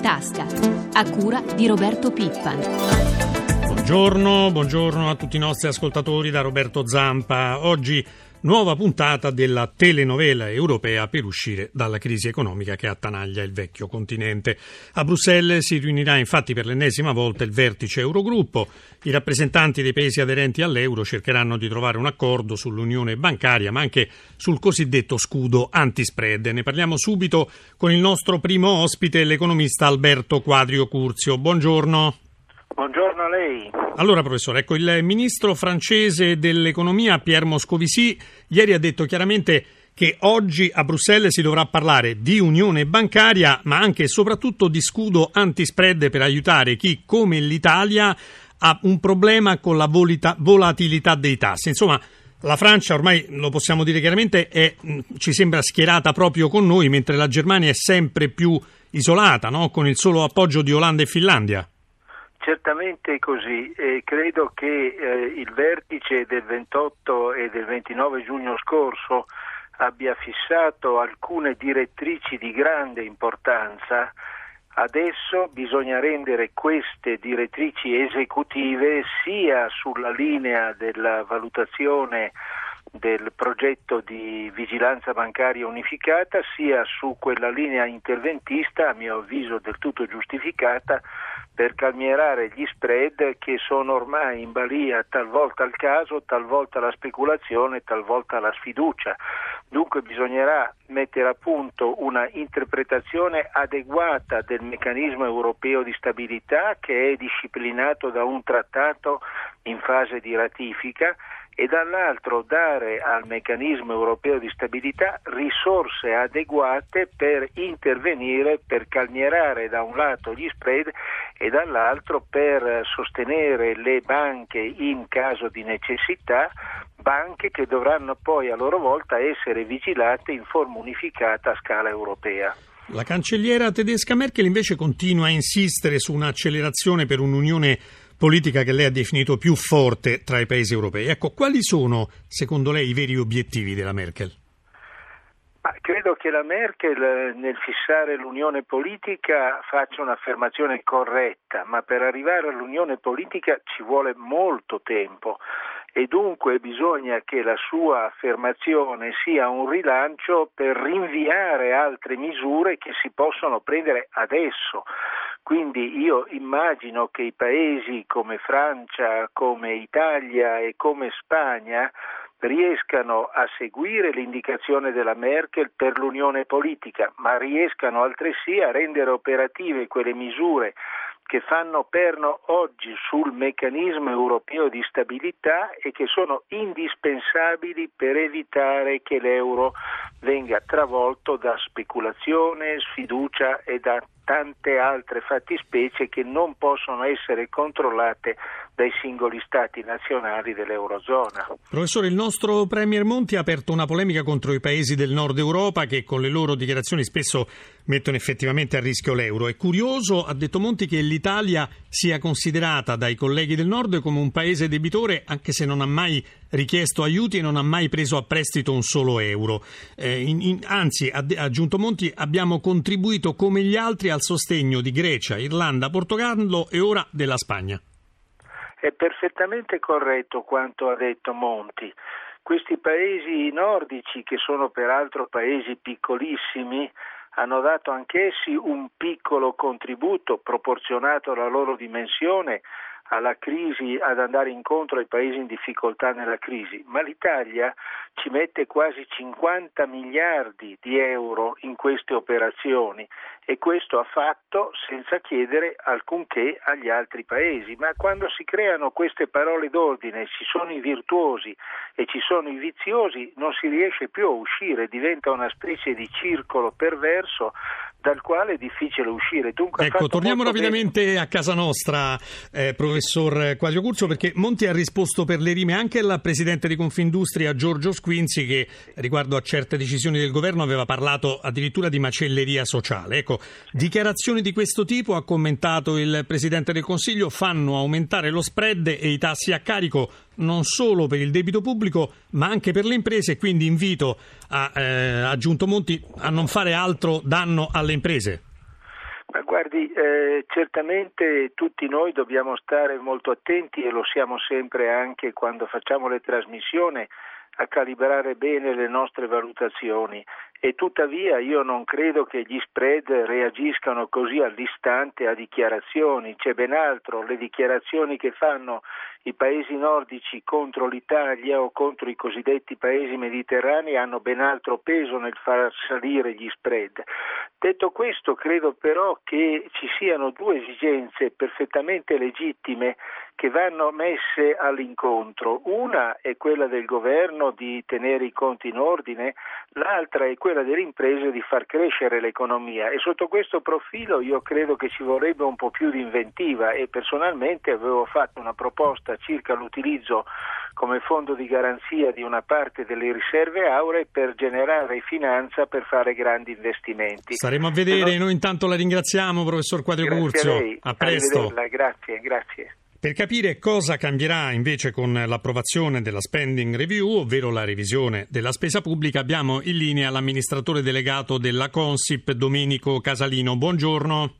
tasca, a cura di Roberto Pippan. Buongiorno, buongiorno a tutti i nostri ascoltatori da Roberto Zampa. Oggi nuova puntata della telenovela europea per uscire dalla crisi economica che attanaglia il vecchio continente. A Bruxelles si riunirà infatti per l'ennesima volta il vertice Eurogruppo. I rappresentanti dei paesi aderenti all'euro cercheranno di trovare un accordo sull'unione bancaria, ma anche sul cosiddetto scudo antispread. Ne parliamo subito con il nostro primo ospite, l'economista Alberto Quadrio Curzio. Buongiorno. Buongiorno a lei. Allora, professore, ecco, il ministro francese dell'economia Pierre Moscovici ieri ha detto chiaramente che oggi a Bruxelles si dovrà parlare di unione bancaria, ma anche e soprattutto di scudo antispread per aiutare chi, come l'Italia, ha un problema con la volatilità dei tassi. Insomma, la Francia ormai lo possiamo dire chiaramente è, ci sembra schierata proprio con noi, mentre la Germania è sempre più isolata, no? con il solo appoggio di Olanda e Finlandia. Certamente così e credo che eh, il vertice del 28 e del 29 giugno scorso abbia fissato alcune direttrici di grande importanza. Adesso bisogna rendere queste direttrici esecutive sia sulla linea della valutazione del progetto di vigilanza bancaria unificata sia su quella linea interventista, a mio avviso del tutto giustificata, per calmierare gli spread che sono ormai in balia talvolta al caso, talvolta alla speculazione, talvolta alla sfiducia. Dunque bisognerà mettere a punto una interpretazione adeguata del meccanismo europeo di stabilità che è disciplinato da un trattato in fase di ratifica e dall'altro dare al meccanismo europeo di stabilità risorse adeguate per intervenire, per calmierare da un lato gli spread e dall'altro per sostenere le banche in caso di necessità, banche che dovranno poi a loro volta essere vigilate in forma unificata a scala europea. La cancelliera tedesca Merkel invece continua a insistere su un'accelerazione per un'unione politica che lei ha definito più forte tra i paesi europei. Ecco, quali sono secondo lei i veri obiettivi della Merkel? Ma credo che la Merkel nel fissare l'unione politica faccia un'affermazione corretta, ma per arrivare all'unione politica ci vuole molto tempo e dunque bisogna che la sua affermazione sia un rilancio per rinviare altre misure che si possono prendere adesso. Quindi io immagino che i paesi come Francia, come Italia e come Spagna riescano a seguire l'indicazione della Merkel per l'unione politica, ma riescano altresì a rendere operative quelle misure che fanno perno oggi sul meccanismo europeo di stabilità e che sono indispensabili per evitare che l'euro venga travolto da speculazione, sfiducia e da tante altre fattispecie che non possono essere controllate dai singoli stati nazionali dell'Eurozona. Professore, il nostro Premier Monti ha aperto una polemica contro i paesi del nord Europa che con le loro dichiarazioni spesso mettono effettivamente a rischio l'euro. È curioso, ha detto Monti, che l'Italia sia considerata dai colleghi del nord come un paese debitore anche se non ha mai richiesto aiuti e non ha mai preso a prestito un solo euro. Eh, in, in, anzi, ha aggiunto Monti, abbiamo contribuito come gli altri al sostegno di Grecia, Irlanda, Portogallo e ora della Spagna. È perfettamente corretto quanto ha detto Monti. Questi paesi nordici, che sono peraltro paesi piccolissimi, hanno dato anch'essi un piccolo contributo proporzionato alla loro dimensione alla crisi, ad andare incontro ai paesi in difficoltà nella crisi, ma l'Italia ci mette quasi 50 miliardi di euro in queste operazioni e questo ha fatto senza chiedere alcunché agli altri paesi. Ma quando si creano queste parole d'ordine, ci sono i virtuosi e ci sono i viziosi, non si riesce più a uscire, diventa una specie di circolo perverso dal quale è difficile uscire. Dunque, ecco, torniamo rapidamente bene. a casa nostra, eh, professor Quadrio Curcio, perché Monti ha risposto per le rime anche al presidente di Confindustria Giorgio Squinzi, che riguardo a certe decisioni del governo aveva parlato addirittura di macelleria sociale. Ecco, dichiarazioni di questo tipo, ha commentato il presidente del Consiglio, fanno aumentare lo spread e i tassi a carico non solo per il debito pubblico ma anche per le imprese quindi invito a, eh, aggiunto Monti a non fare altro danno alle imprese. Ma Guardi, eh, certamente tutti noi dobbiamo stare molto attenti e lo siamo sempre anche quando facciamo le trasmissioni a calibrare bene le nostre valutazioni e tuttavia io non credo che gli spread reagiscano così all'istante a dichiarazioni, c'è ben altro, le dichiarazioni che fanno i paesi nordici contro l'Italia o contro i cosiddetti paesi mediterranei hanno ben altro peso nel far salire gli spread. Detto questo, credo però che ci siano due esigenze perfettamente legittime che vanno messe all'incontro. Una è quella del governo di tenere i conti in ordine, l'altra è quella delle imprese di far crescere l'economia e sotto questo profilo io credo che ci vorrebbe un po' più di inventiva e personalmente avevo fatto una proposta circa l'utilizzo come fondo di garanzia di una parte delle riserve auree per generare finanza per fare grandi investimenti. Staremo a vedere, noi intanto la ringraziamo professor Quadricurzio. A, a presto. Grazie, grazie. Per capire cosa cambierà invece con l'approvazione della spending review, ovvero la revisione della spesa pubblica, abbiamo in linea l'amministratore delegato della Consip, Domenico Casalino. Buongiorno.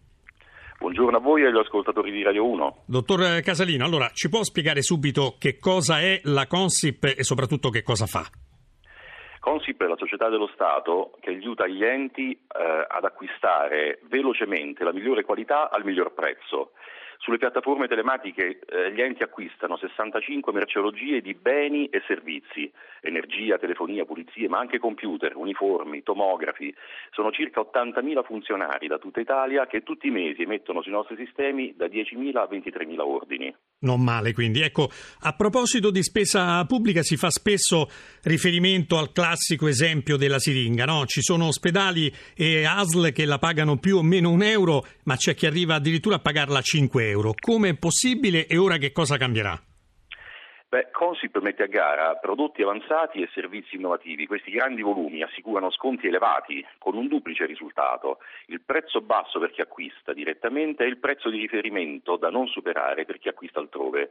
Buongiorno a voi e agli ascoltatori di Radio 1. Dottor Casalino, allora ci può spiegare subito che cosa è la Consip e soprattutto che cosa fa? Consip è la società dello Stato che aiuta gli enti eh, ad acquistare velocemente la migliore qualità al miglior prezzo. Sulle piattaforme telematiche eh, gli enti acquistano 65 merceologie di beni e servizi, energia, telefonia, pulizie, ma anche computer, uniformi, tomografi. Sono circa 80.000 funzionari da tutta Italia che tutti i mesi emettono sui nostri sistemi da 10.000 a 23.000 ordini. Non male, quindi. Ecco, a proposito di spesa pubblica si fa spesso riferimento al classico esempio della siringa, no? Ci sono ospedali e ASL che la pagano più o meno un euro, ma c'è chi arriva addirittura a pagarla 5 euro. Come è possibile e ora che cosa cambierà? Beh, Consip mette a gara prodotti avanzati e servizi innovativi. Questi grandi volumi assicurano sconti elevati con un duplice risultato. Il prezzo basso per chi acquista direttamente e il prezzo di riferimento da non superare per chi acquista altrove.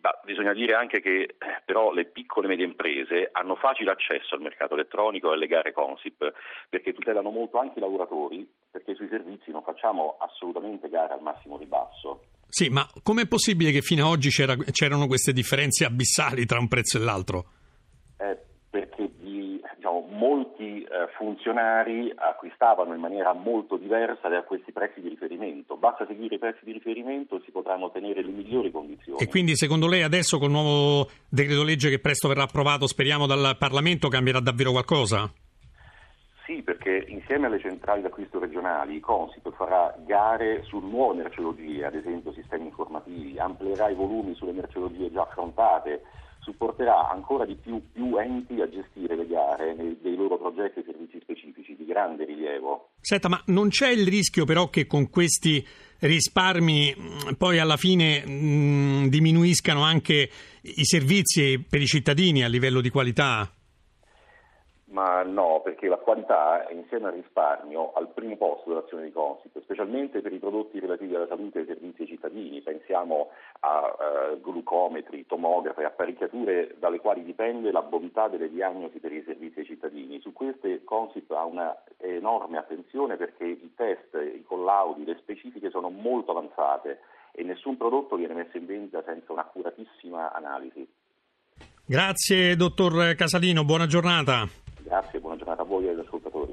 Bah, bisogna dire anche che però le piccole e medie imprese hanno facile accesso al mercato elettronico e alle gare Consip perché tutelano molto anche i lavoratori perché sui servizi non facciamo assolutamente gare al massimo ribasso. Sì, ma com'è possibile che fino ad oggi c'era, c'erano queste differenze abissali tra un prezzo e l'altro? Eh, perché diciamo, molti eh, funzionari acquistavano in maniera molto diversa da questi prezzi di riferimento. Basta seguire i prezzi di riferimento e si potranno ottenere le migliori condizioni. E quindi secondo lei adesso col nuovo decreto legge che presto verrà approvato, speriamo dal Parlamento, cambierà davvero qualcosa? Sì, perché insieme alle centrali d'acquisto regionali Consip farà gare su nuove merceologie, ad esempio sistemi informativi, amplierà i volumi sulle merceologie già affrontate, supporterà ancora di più più enti a gestire le gare nei, dei loro progetti e servizi specifici di grande rilievo. Senta, ma non c'è il rischio però che con questi risparmi mm, poi alla fine mh, mm, diminuiscano anche i servizi per i cittadini a livello di qualità? Ma no, qualità insieme al risparmio al primo posto dell'azione di Consip, specialmente per i prodotti relativi alla salute e ai servizi ai cittadini. Pensiamo a uh, glucometri, tomografi, apparecchiature dalle quali dipende la bontà delle diagnosi per i servizi ai cittadini. Su queste Consip ha una enorme attenzione perché i test, i collaudi, le specifiche sono molto avanzate e nessun prodotto viene messo in vendita senza un'accuratissima analisi. Grazie dottor Casalino, buona giornata. Grazie, buona giornata a voi e agli ascoltatori.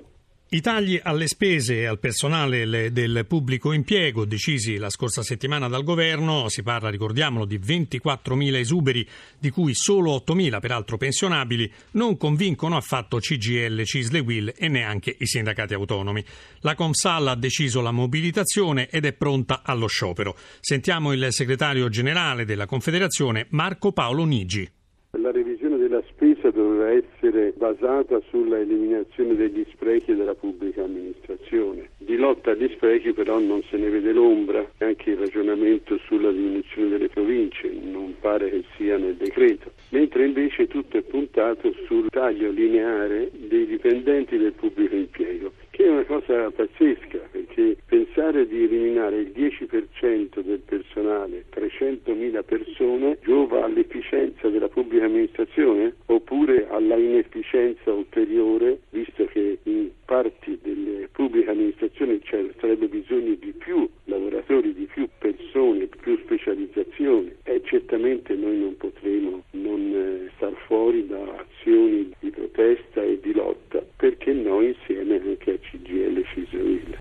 I tagli alle spese e al personale del pubblico impiego decisi la scorsa settimana dal governo, si parla, ricordiamolo, di 24.000 esuberi, di cui solo 8.000 peraltro pensionabili, non convincono affatto CGL, Cisle Will e neanche i sindacati autonomi. La Comsal ha deciso la mobilitazione ed è pronta allo sciopero. Sentiamo il segretario generale della Confederazione, Marco Paolo Nigi. La revisione della spesa doveva essere basata sulla eliminazione degli sprechi della pubblica amministrazione. Di lotta agli sprechi però non se ne vede l'ombra, anche il ragionamento sulla diminuzione delle province non pare che sia nel decreto, mentre invece tutto è puntato sul taglio lineare dei dipendenti del pubblico impiego che è una cosa pazzesca, perché pensare di eliminare il 10% del personale, 300.000 persone, giova all'efficienza della pubblica amministrazione oppure alla inefficienza ulteriore, visto che in parti delle pubbliche amministrazioni sarebbe bisogno di più lavoratori, di più persone, di più specializzazione e certamente noi non potremo non eh, star fuori da azioni di protesta e di lotta perché noi insieme anche a CGL Fisoville.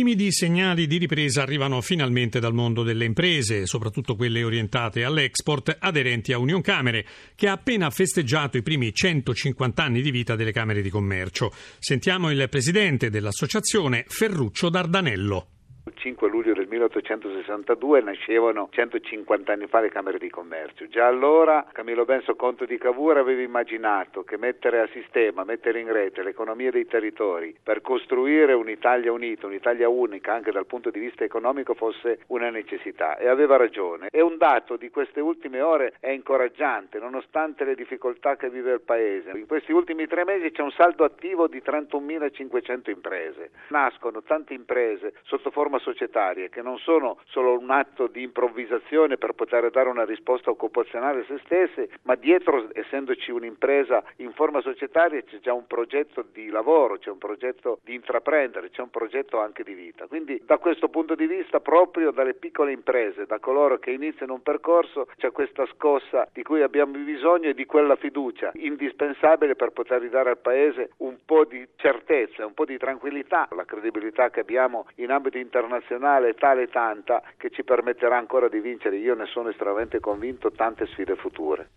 Timidi segnali di ripresa arrivano finalmente dal mondo delle imprese, soprattutto quelle orientate all'export, aderenti a Union Camere, che ha appena festeggiato i primi 150 anni di vita delle Camere di Commercio. Sentiamo il presidente dell'associazione, Ferruccio Dardanello. 5 luglio del 1862 nascevano 150 anni fa le Camere di Commercio. Già allora Camillo Benso Conte di Cavour aveva immaginato che mettere a sistema, mettere in rete l'economia dei territori per costruire un'Italia unita, un'Italia unica anche dal punto di vista economico fosse una necessità e aveva ragione. E un dato di queste ultime ore è incoraggiante, nonostante le difficoltà che vive il Paese. In questi ultimi tre mesi c'è un saldo attivo di 31.500 imprese. Nascono tante imprese sotto forma sociale societarie che non sono solo un atto di improvvisazione per poter dare una risposta occupazionale a se stesse, ma dietro, essendoci un'impresa in forma societaria, c'è già un progetto di lavoro, c'è un progetto di intraprendere, c'è un progetto anche di vita. Quindi da questo punto di vista, proprio dalle piccole imprese, da coloro che iniziano un percorso, c'è questa scossa di cui abbiamo bisogno e di quella fiducia indispensabile per poter ridare al Paese un po' di certezza, un po' di tranquillità, la credibilità che abbiamo in ambito internazionale internazionale tale e tanta che ci permetterà ancora di vincere, io ne sono estremamente convinto, tante sfide future.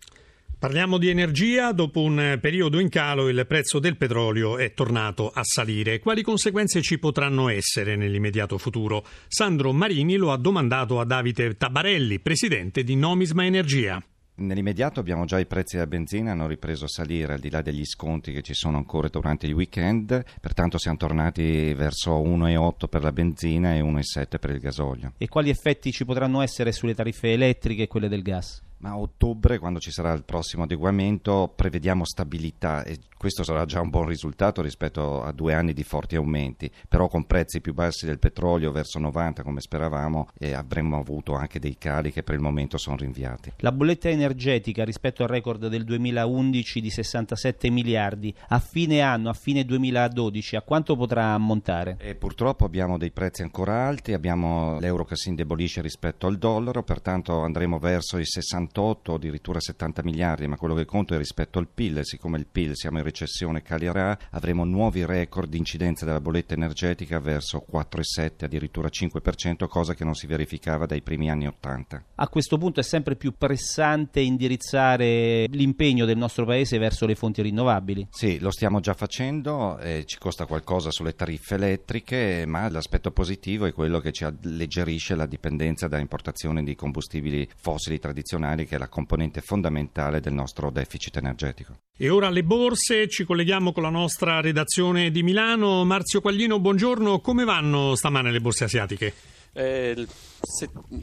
Parliamo di energia. Dopo un periodo in calo il prezzo del petrolio è tornato a salire. Quali conseguenze ci potranno essere nell'immediato futuro? Sandro Marini lo ha domandato a Davide Tabarelli, presidente di Nomisma Energia. Nell'immediato abbiamo già i prezzi della benzina hanno ripreso a salire al di là degli sconti che ci sono ancora durante il weekend, pertanto siamo tornati verso 1,8 per la benzina e 1,7 per il gasolio. E quali effetti ci potranno essere sulle tariffe elettriche e quelle del gas? Ma a ottobre, quando ci sarà il prossimo adeguamento, prevediamo stabilità e questo sarà già un buon risultato rispetto a due anni di forti aumenti, però con prezzi più bassi del petrolio verso 90 come speravamo e avremmo avuto anche dei cali che per il momento sono rinviati. La bolletta energetica rispetto al record del 2011 di 67 miliardi a fine anno, a fine 2012, a quanto potrà ammontare? E purtroppo abbiamo dei prezzi ancora alti, abbiamo l'euro che si indebolisce rispetto al dollaro, pertanto andremo verso i 68 o addirittura 70 miliardi, ma quello che conto è rispetto al PIL, siccome il PIL siamo in recessione calirà, avremo nuovi record di incidenza della bolletta energetica verso 4,7 addirittura 5%, cosa che non si verificava dai primi anni 80. A questo punto è sempre più pressante indirizzare l'impegno del nostro paese verso le fonti rinnovabili? Sì, lo stiamo già facendo, eh, ci costa qualcosa sulle tariffe elettriche, ma l'aspetto positivo è quello che ci alleggerisce la dipendenza da importazione di combustibili fossili tradizionali, che è la componente fondamentale del nostro deficit energetico. E ora le borse, ci colleghiamo con la nostra redazione di Milano. Marzio Quaglino, buongiorno. Come vanno stamane le borse asiatiche? Eh,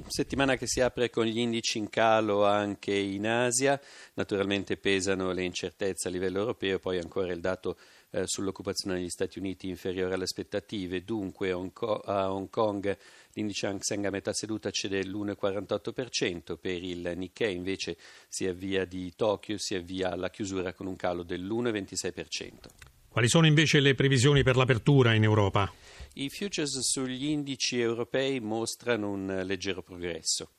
settimana che si apre con gli indici in calo anche in Asia, naturalmente pesano le incertezze a livello europeo, poi ancora il dato eh, sull'occupazione negli Stati Uniti inferiore alle aspettative, dunque Hong Kong, a Hong Kong l'indice Hang Seng a metà seduta cede l'1,48%, per il Nikkei invece si avvia di Tokyo, si avvia alla chiusura con un calo dell'1,26%. Quali sono invece le previsioni per l'apertura in Europa? I futures sugli indici europei mostrano un leggero progresso.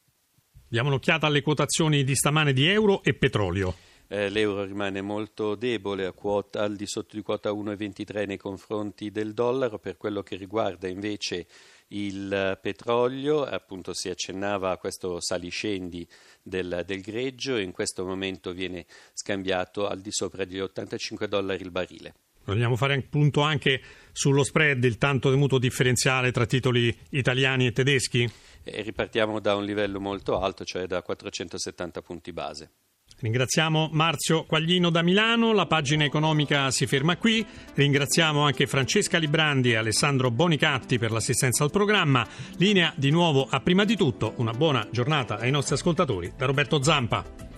Diamo un'occhiata alle quotazioni di stamane di euro e petrolio. Eh, l'euro rimane molto debole, a quota, al di sotto di quota 1,23 nei confronti del dollaro. Per quello che riguarda invece il petrolio, appunto si accennava a questo saliscendi del, del greggio e in questo momento viene scambiato al di sopra di 85 dollari il barile. Vogliamo fare un punto anche sullo spread, il tanto temuto differenziale tra titoli italiani e tedeschi? E ripartiamo da un livello molto alto, cioè da 470 punti base. Ringraziamo Marzio Quaglino da Milano, la pagina economica si ferma qui, ringraziamo anche Francesca Librandi e Alessandro Bonicatti per l'assistenza al programma, linea di nuovo a prima di tutto, una buona giornata ai nostri ascoltatori da Roberto Zampa.